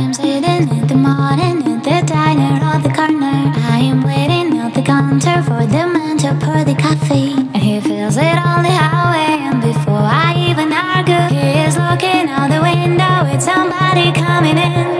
am sitting in the morning at the diner or the corner. I am waiting at the counter for the man to pour the coffee. And he feels it on the highway, and before I even argue, he is looking out the window at somebody coming in.